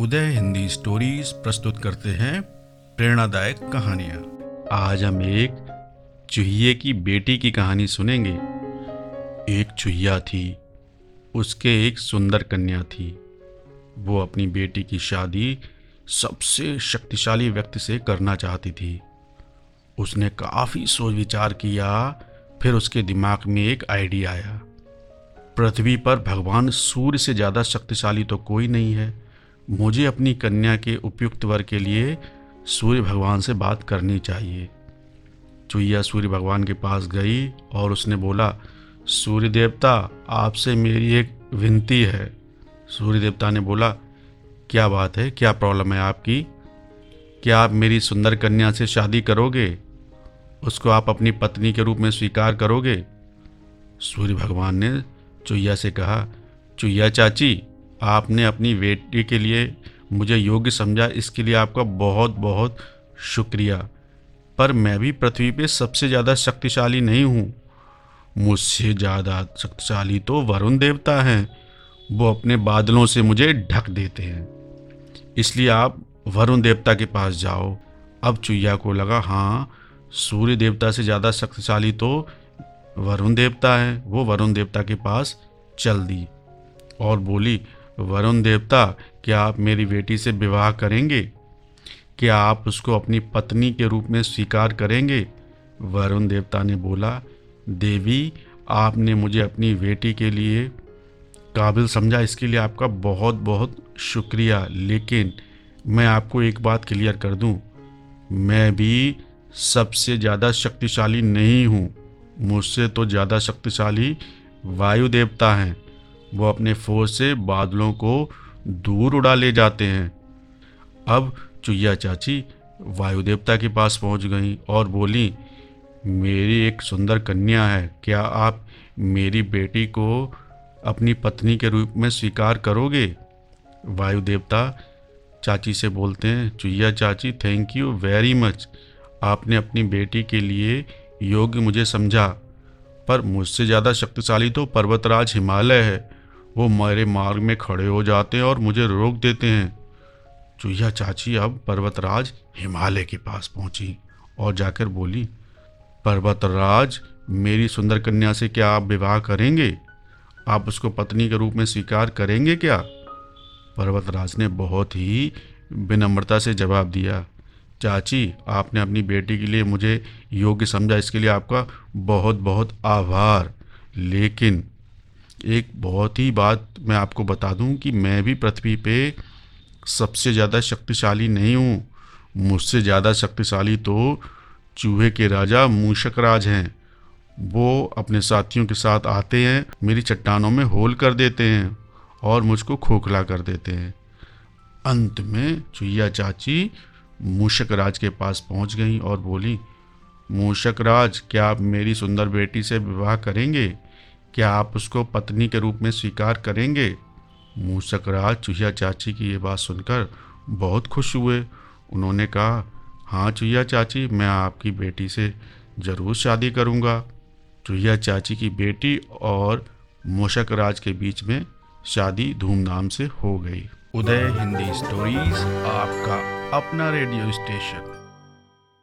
उदय Hindi stories प्रस्तुत करते हैं प्रेरणादायक कहानियाँ। आज हम एक चूहिए की बेटी की कहानी सुनेंगे। एक चूहिया थी, उसके एक सुंदर कन्या थी। वो अपनी बेटी की शादी सबसे शक्तिशाली व्यक्ति से करना चाहती थी। उसने काफ़ी सोच विचार किया, फिर उसके दिमाग में एक आइडिया आया। पृथ्वी पर भगवान सूर्य से ज़्यादा शक्तिशाली तो कोई नहीं है। मुझे अपनी कन्या के उपयुक्त वर के लिए सूर्य भगवान से बात करनी चाहिए। चुईया सूर्य भगवान के पास गई और उसने बोला, सूर्य देवता, आपसे मेरी एक विनती है। सूर्य देवता ने बोला, क्या बात है? क्या प्रॉब्लम है आपकी? क्या आप मेरी सुंदर कन्या से शादी करोगे? उसको आप अपनी पत्नी के रूप में स्वीकार करोगे? सूर्य भगवान ने चुईया से कहा चुईया चाची आपने अपनी बेटी के लिए मुझे योग्य समझा, इसके लिए आपका बहुत बहुत शुक्रिया। पर मैं भी पृथ्वी पे सबसे ज़्यादा शक्तिशाली नहीं हूँ। मुझसे ज़्यादा शक्तिशाली तो वरुण देवता हैं। वो अपने बादलों से मुझे ढक देते हैं। इसलिए आप वरुण देवता के पास जाओ। अब चुईया को लगा हाँ सूर्य देवता से ज़्यादा शक्तिशाली तो वरुण देवता है। वो वरुण देवता के पास चल दी और बोली वरुण देवता, क्या आप मेरी बेटी से विवाह करेंगे? क्या आप उसको अपनी पत्नी के रूप में स्वीकार करेंगे? वरुण देवता ने बोला, देवी, आपने मुझे अपनी बेटी के लिए काबिल समझा। इसके लिए आपका बहुत बहुत शुक्रिया। लेकिन मैं आपको एक बात क्लियर कर दूँ। मैं भी सबसे ज़्यादा शक्तिशाली नहीं हूँ। मुझसे तो ज़्यादा शक्तिशाली वायु देवता हैं। वो अपने फौज से बादलों को दूर उड़ा ले जाते हैं। अब चुया चाची वायु देवता के पास पहुँच गई और बोली, मेरी एक सुंदर कन्या है, क्या आप मेरी बेटी को अपनी पत्नी के रूप में स्वीकार करोगे? वायु देवता चाची से बोलते हैं चुया चाची थैंक यू वेरी मच आपने अपनी बेटी के लिए योग्य मुझे समझा, पर मुझसे ज़्यादा शक्तिशाली तो पर्वतराज हिमालय है। वो मेरे मार्ग में खड़े हो जाते हैं और मुझे रोक देते हैं। चूहिया चाची अब पर्वतराज हिमालय के पास पहुँची और जाकर बोली, पर्वतराज, मेरी सुंदर कन्या से क्या आप विवाह करेंगे? आप उसको पत्नी के रूप में स्वीकार करेंगे क्या? पर्वतराज ने बहुत ही विनम्रता से जवाब दिया, चाची, आपने अपनी बेटी के लिए मुझे योग्य समझा, इसके लिए आपका बहुत बहुत आभार। लेकिन एक बहुत ही बात मैं आपको बता दूँ कि मैं भी पृथ्वी पे सबसे ज़्यादा शक्तिशाली नहीं हूँ। मुझसे ज़्यादा शक्तिशाली तो चूहे के राजा मूषक राज हैं। वो अपने साथियों के साथ आते हैं, मेरी चट्टानों में होल कर देते हैं और मुझको खोखला कर देते हैं। अंत में चुईया चाची मूषक राज के पास पहुँच गई और बोली मूषक राज क्या आप मेरी सुंदर बेटी से विवाह करेंगे? क्या आप उसको पत्नी के रूप में स्वीकार करेंगे? मूसक राज चुहिया चाची की ये बात सुनकर बहुत खुश हुए। उन्होंने कहा हाँ चुहिया चाची, मैं आपकी बेटी से ज़रूर शादी करूँगा। चूहिया चाची की बेटी और मूषक राज के बीच में शादी धूमधाम से हो गई। उदय हिंदी स्टोरीज, आपका अपना रेडियो स्टेशन।